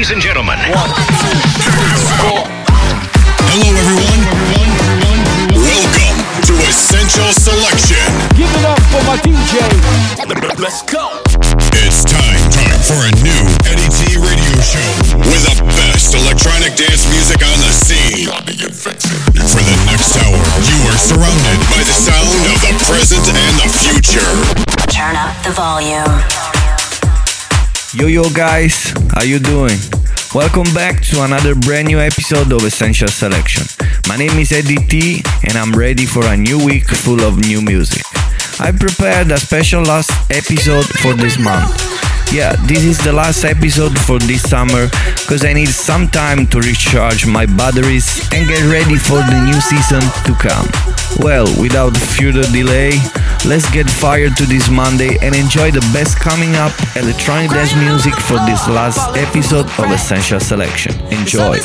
Ladies and gentlemen. One, Hello, everyone. Welcome to Essential Selection. Give it up for my DJ. Let's go. It's time, time for a new Eddy T radio show with the best electronic dance music on the scene. For the next hour, you are surrounded by the sound of the present and the future. Turn up the volume. Yo, yo, guys, how you doing? Welcome back to another brand new episode of Essential Selection. My name is Eddy T, and I'm ready for a new week full of new music. I prepared a special last episode for this month yeah, this is the last episode for this summer because I need some time to recharge my batteries and get ready for the new season to come. Well, without further delay, let's get fired to this Monday and enjoy the best coming up electronic dance music for this last episode of Essential Selection. Enjoy.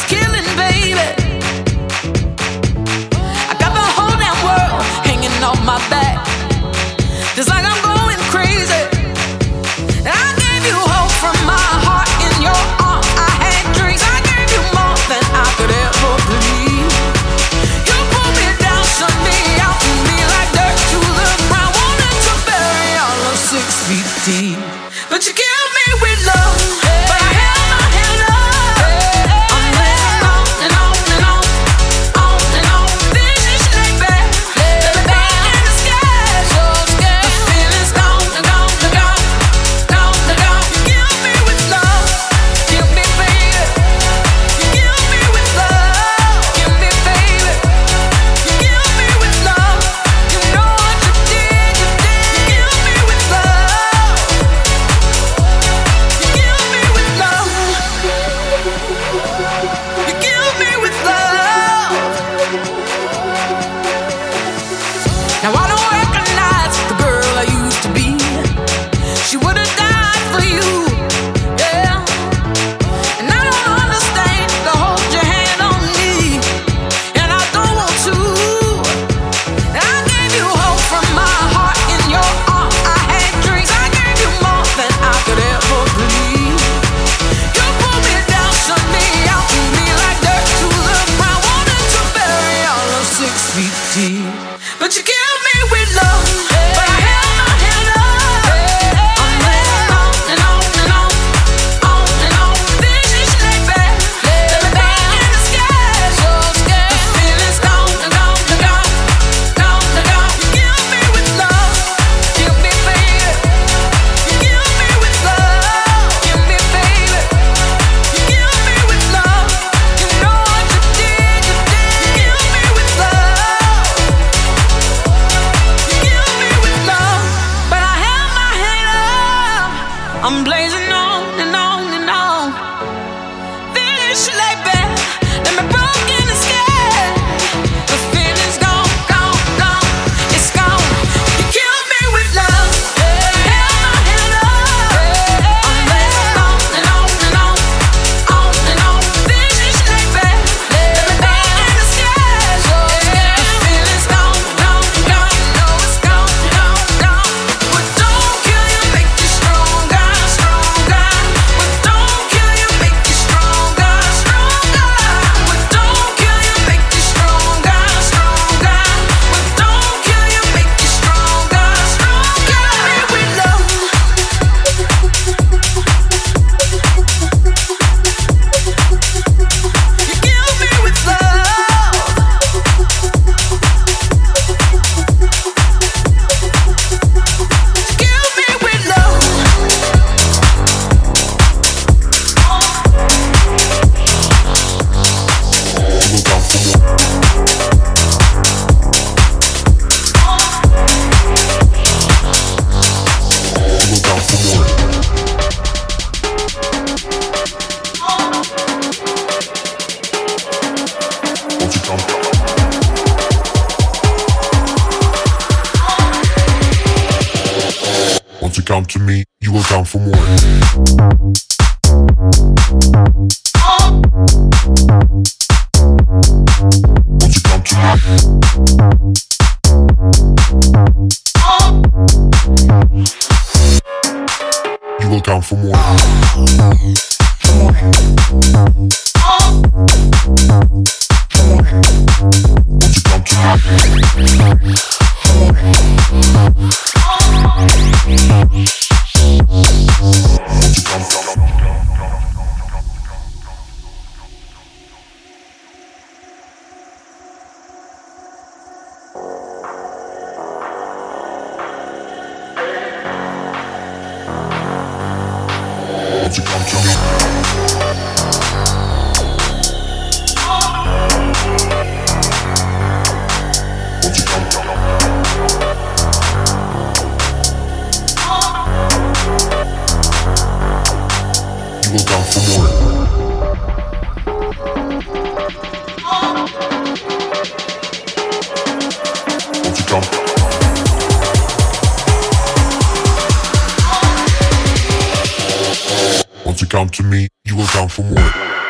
Once you come to me, you will come for more.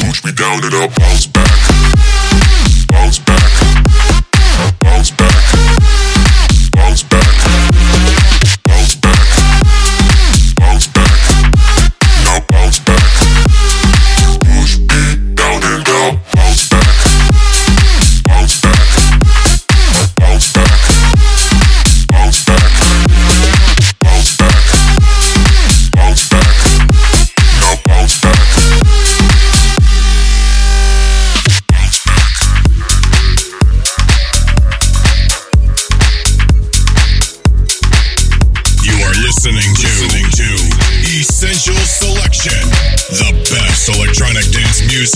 Push me down and I'll bounce back.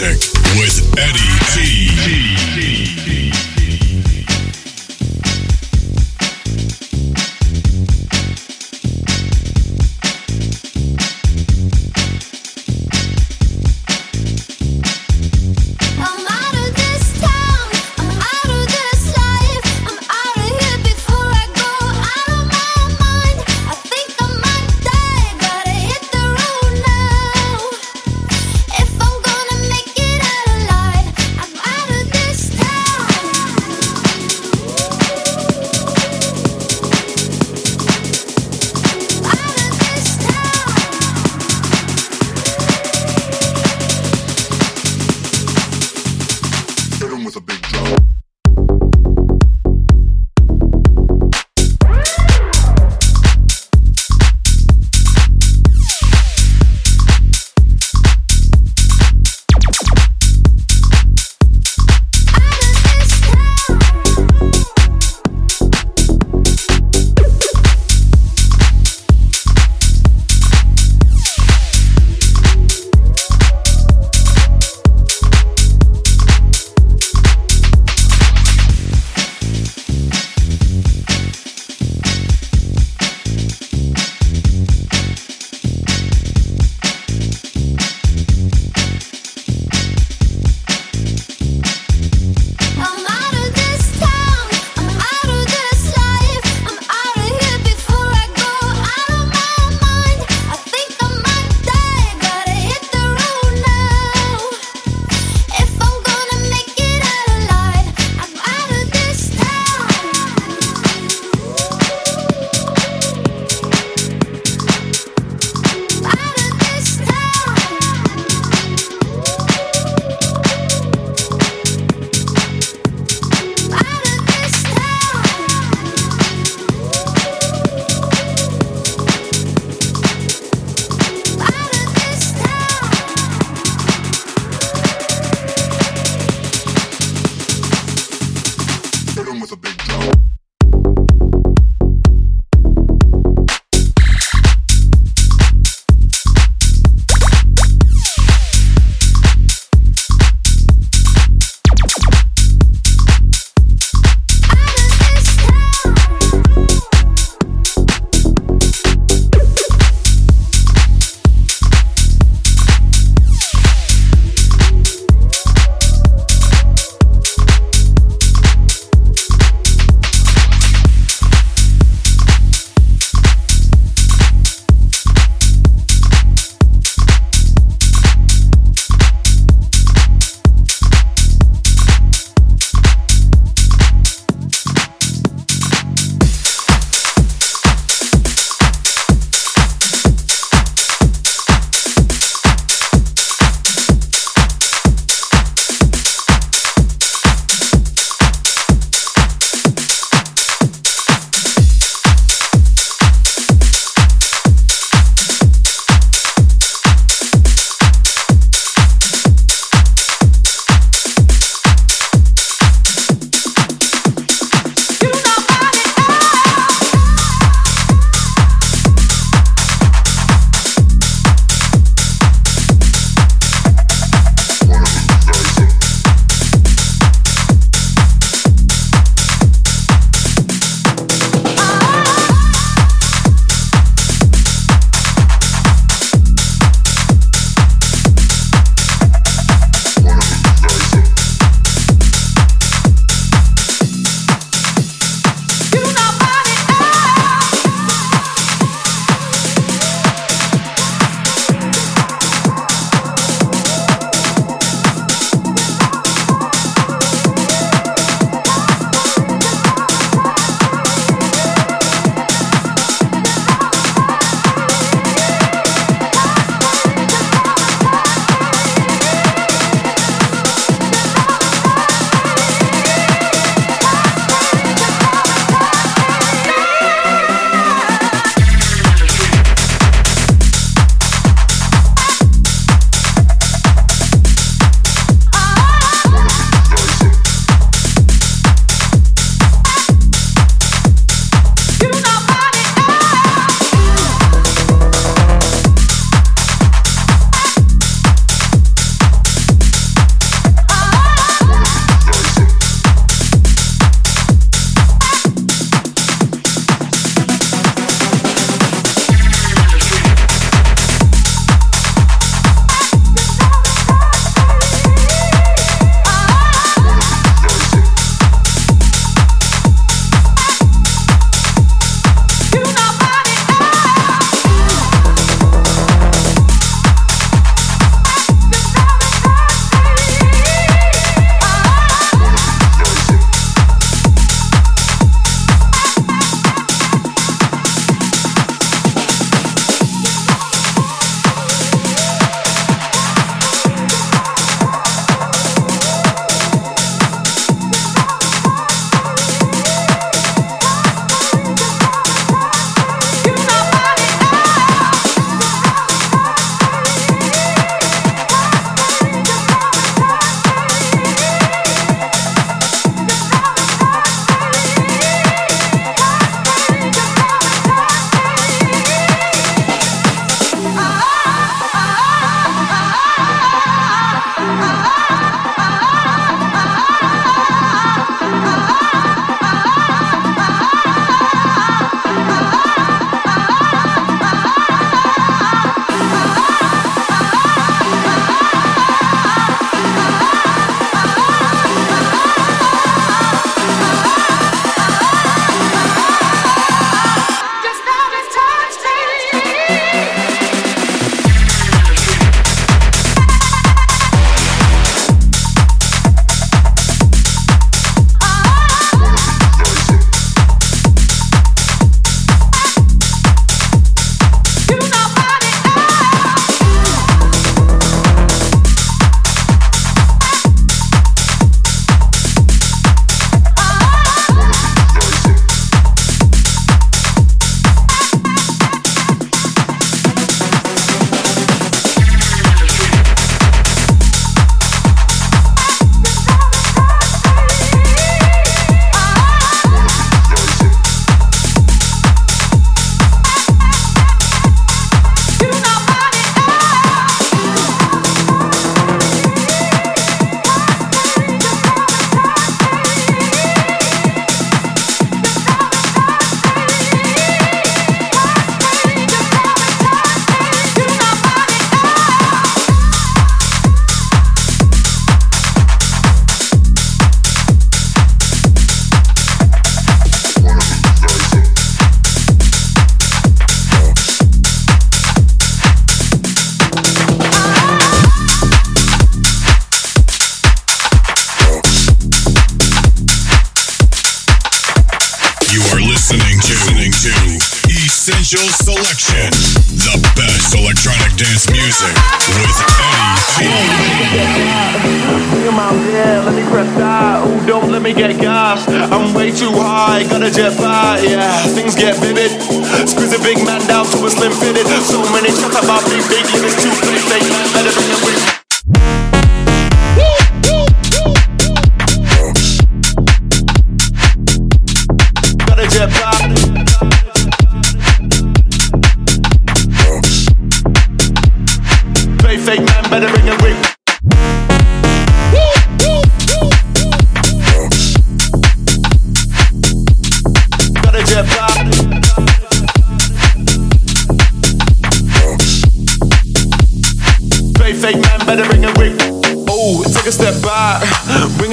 music with Eddy.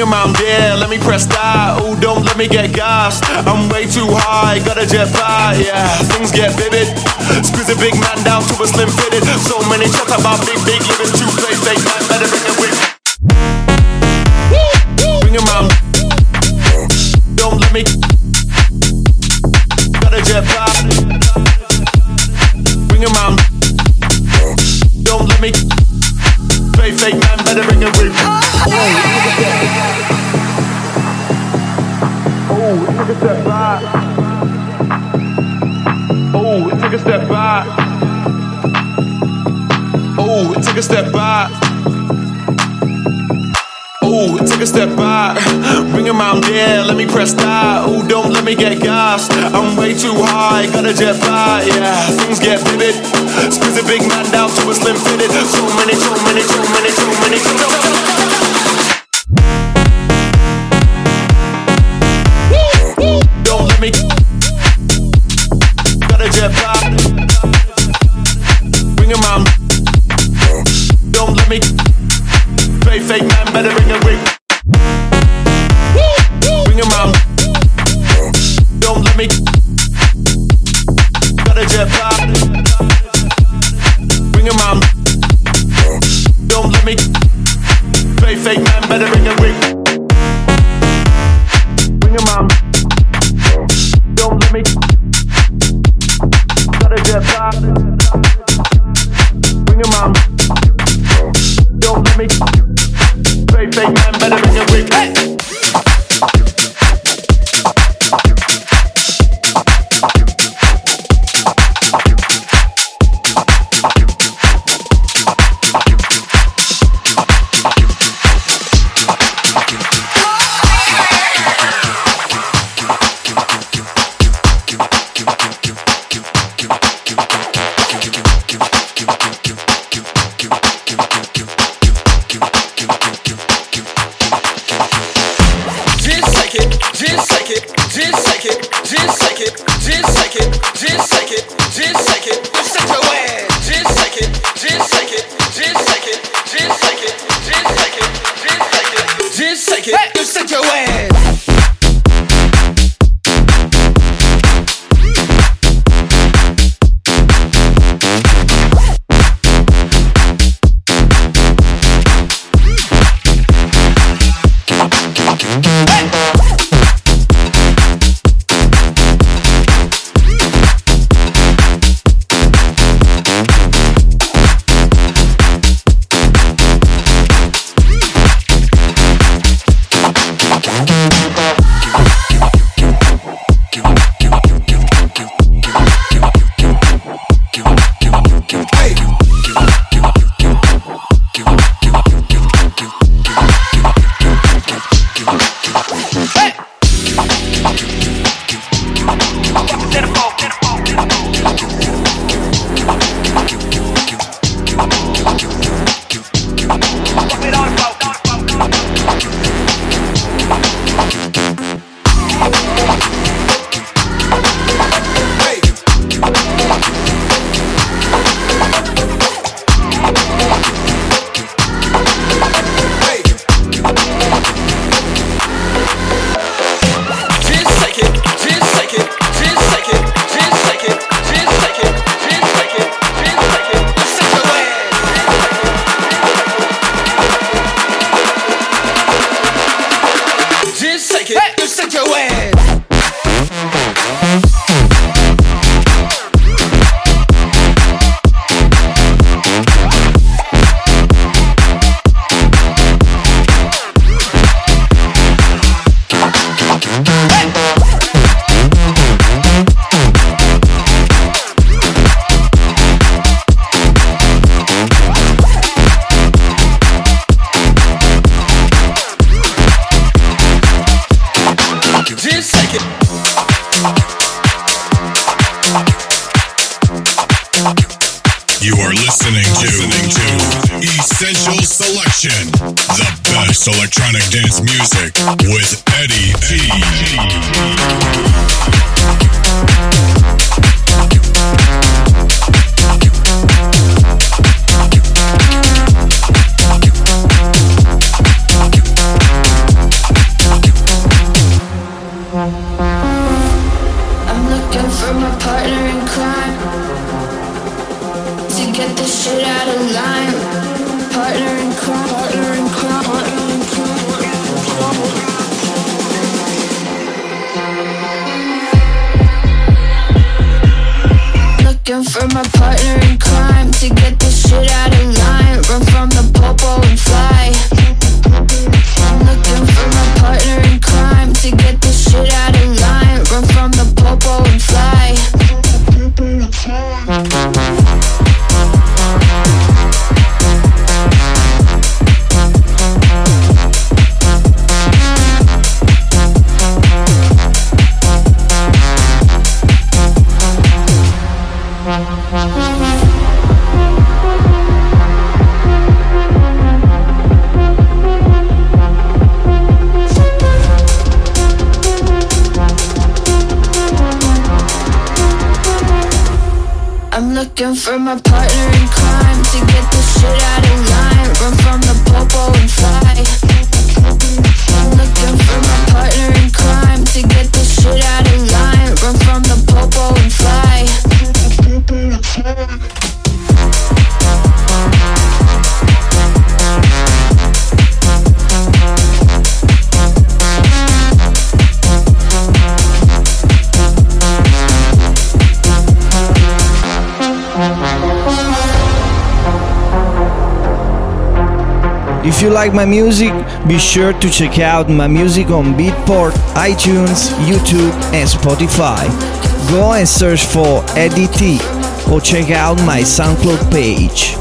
around, yeah. Let me press that. Oh, don't let me get gassed. I'm way too high, gotta jet by, yeah. Things get vivid. Squeeze a big man down to a slim fitted. So many chats about big, big living. Two play fake, man, better bring it with a step back. Ooh, take a step back. Bring him out, yeah, let me press that. Ooh, don't let me get gassed. I'm way too high, Got a jet by, yeah. Things get vivid. Squeeze a big man down to a slim fitted. Too many, too many, too many, too many. So many. like my music, be sure to check out my music on Beatport, iTunes, YouTube, and Spotify. Go and search for Eddy T or check out my SoundCloud page.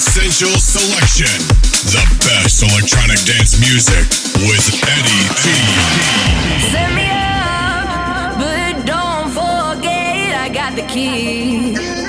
Essential Selection. The best electronic dance music with Eddy T. Send me up, but don't forget I got the key.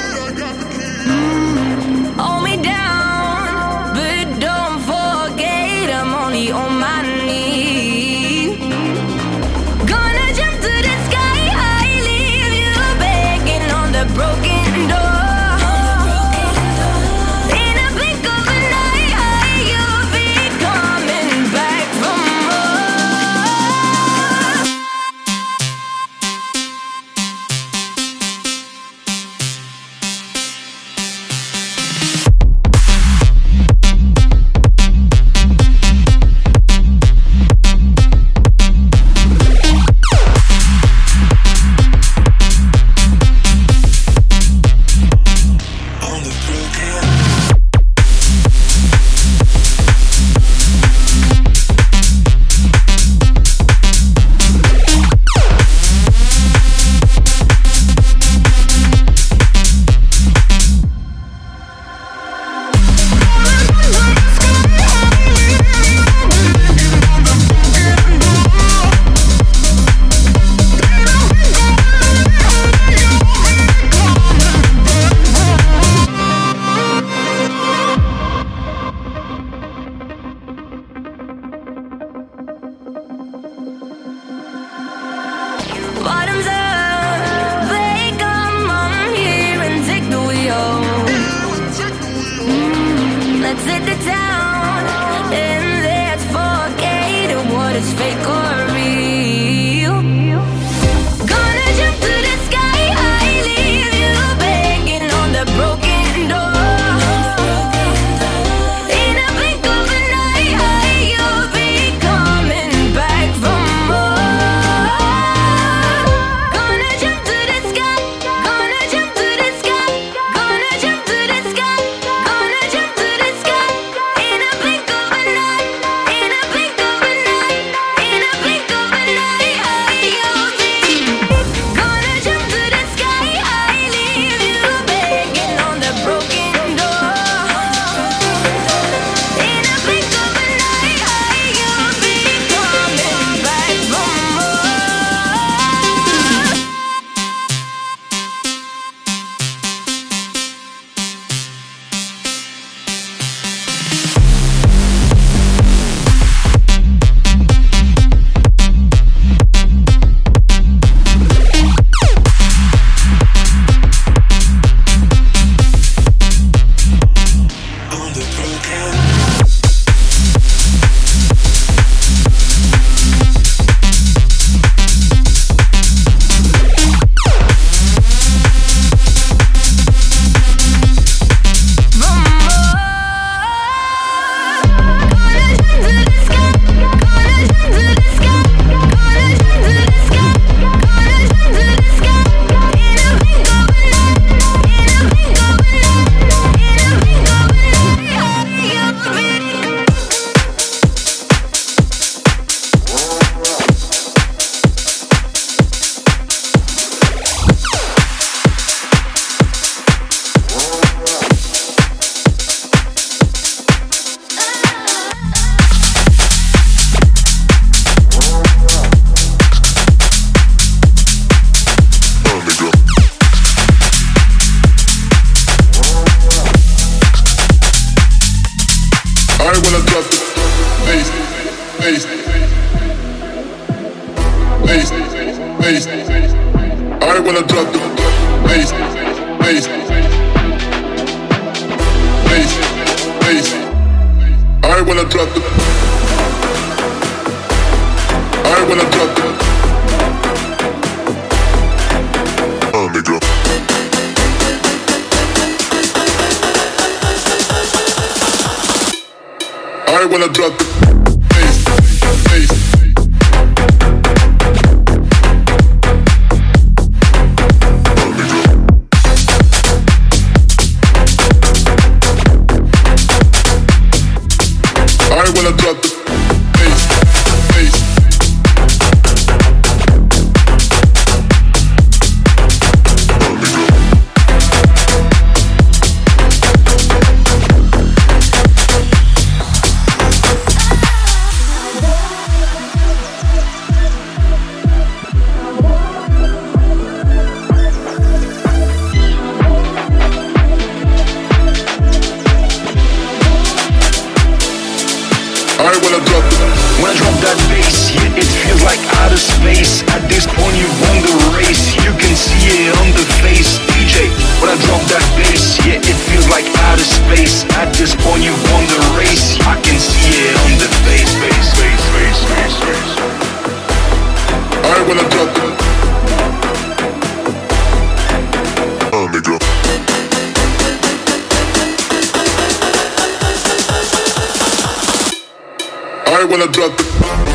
hurt when I drop the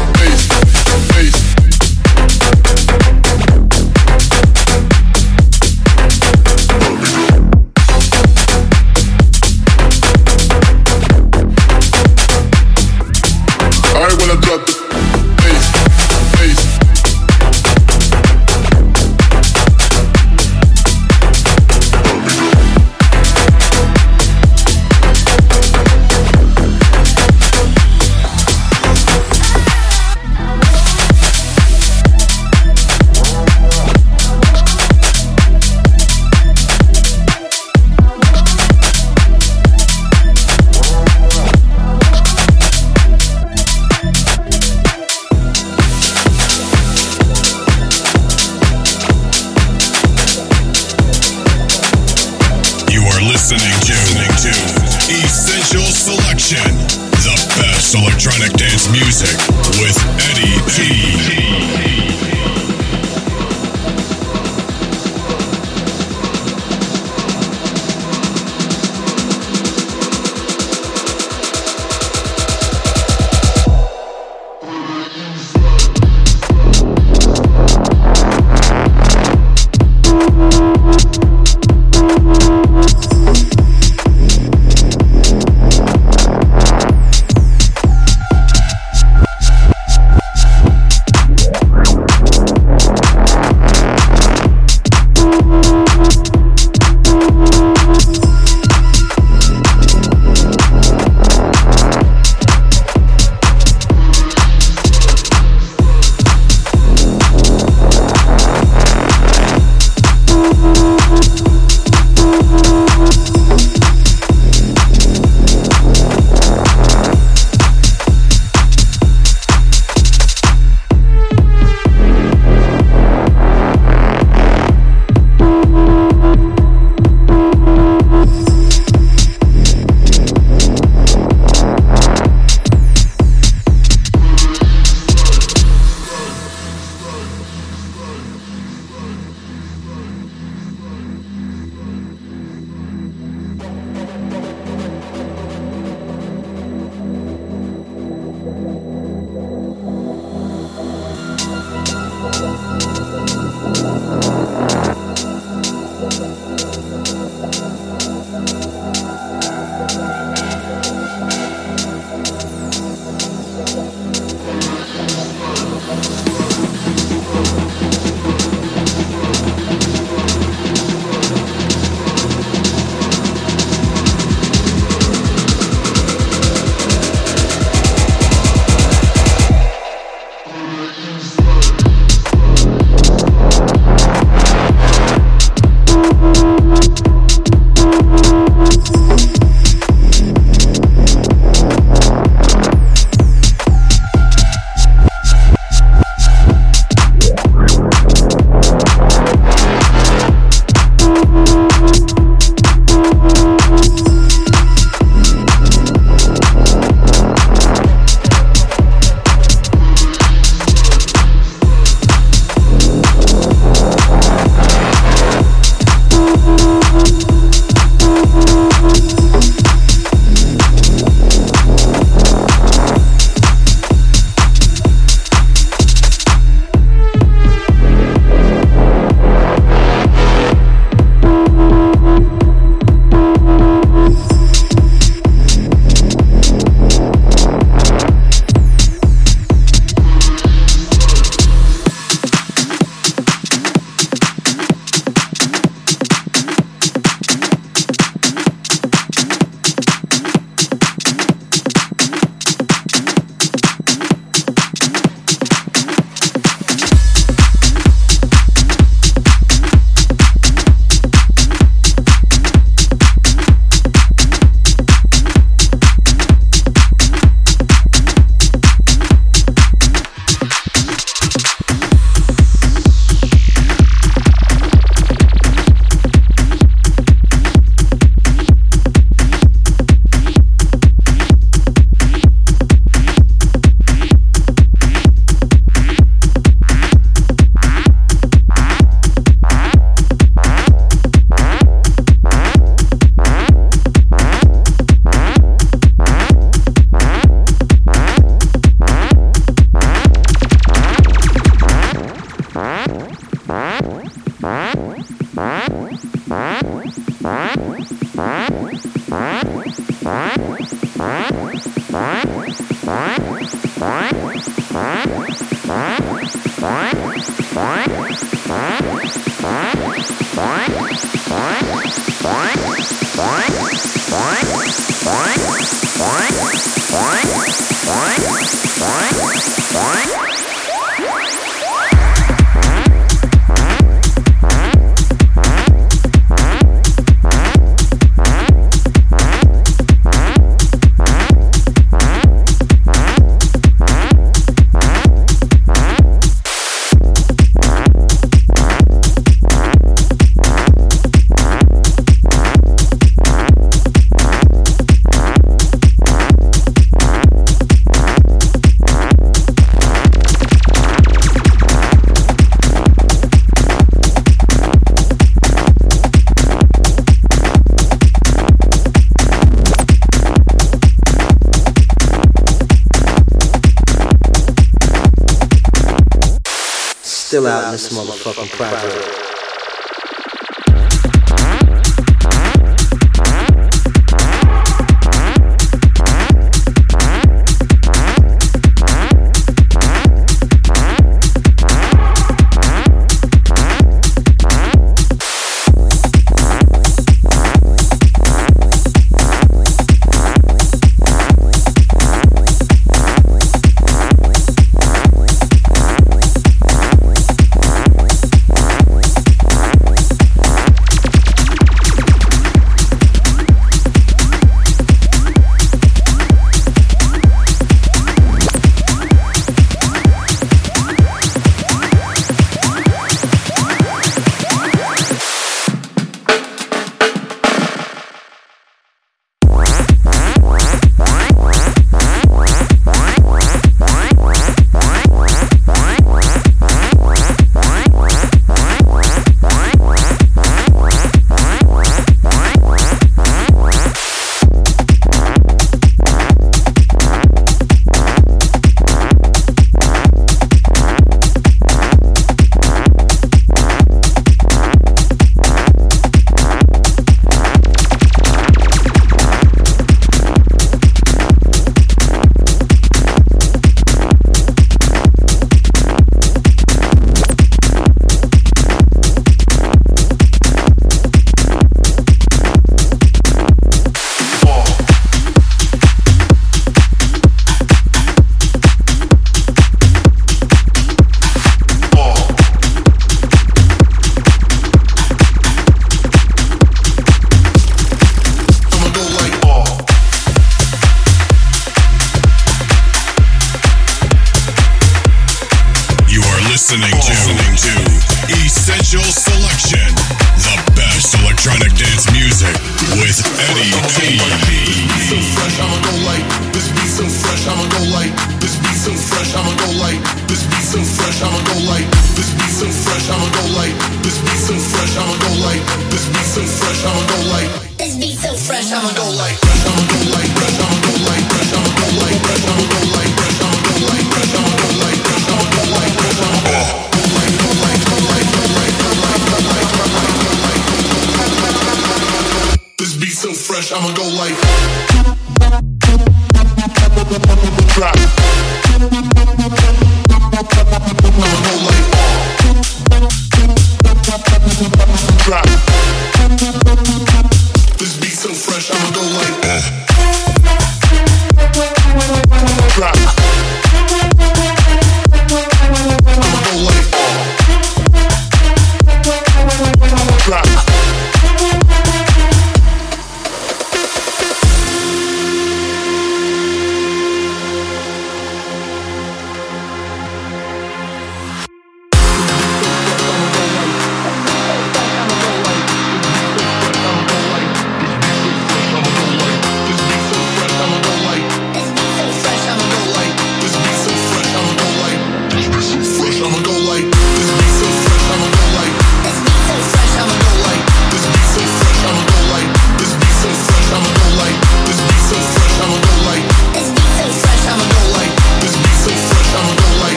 this motherfucking project.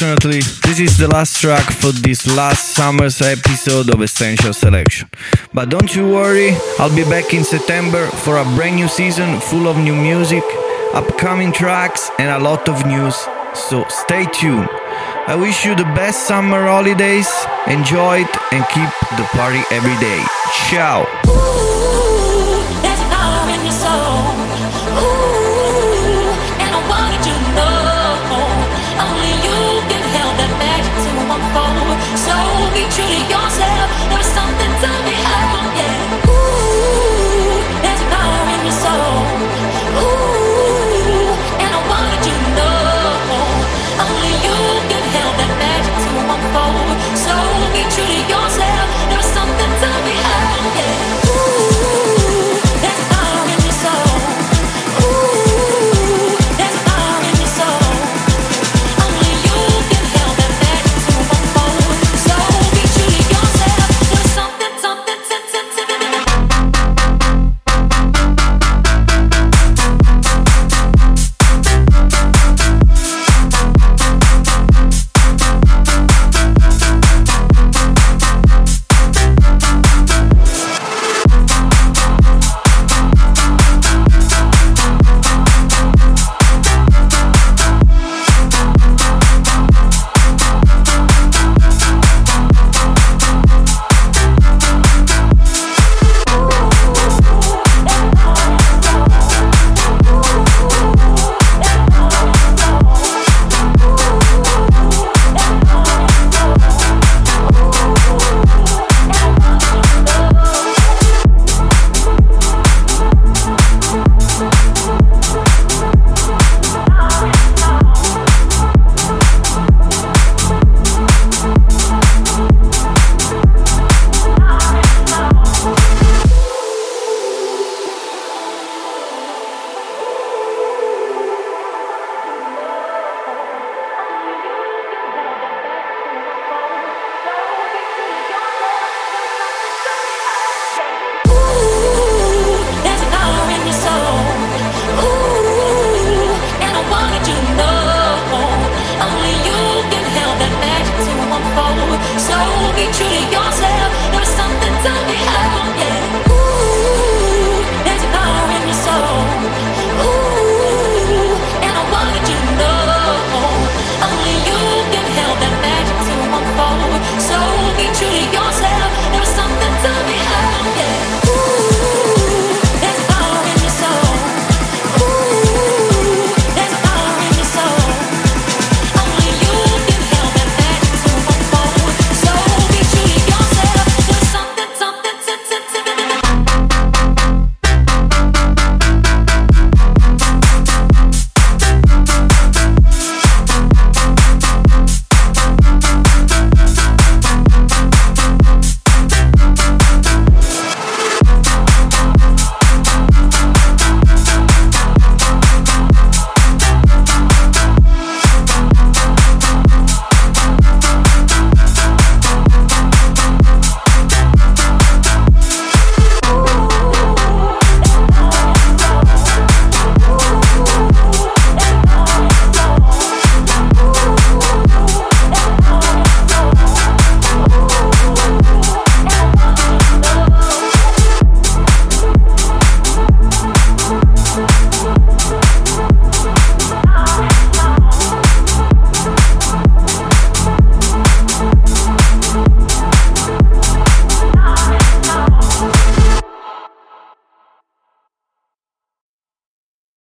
Unfortunately, this is the last track for this last summer's episode of Essential Selection. But don't you worry, I'll be back in September for a brand new season full of new music, upcoming tracks, and a lot of news. So stay tuned. I wish you the best summer holidays. Enjoy it and keep the party every day. Ciao. Be yourself. There's something to me.